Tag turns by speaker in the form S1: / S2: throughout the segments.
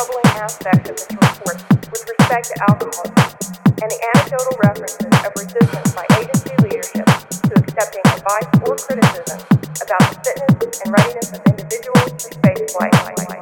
S1: troubling aspects of this report with respect to alcoholism and the anecdotal references of resistance by agency leadership to accepting advice or criticism about the fitness and readiness of individuals to face life.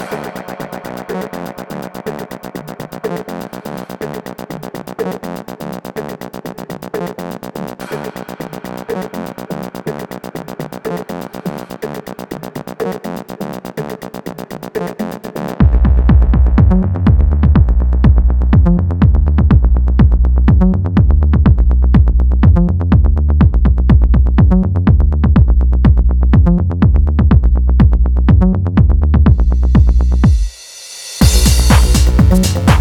S1: Thank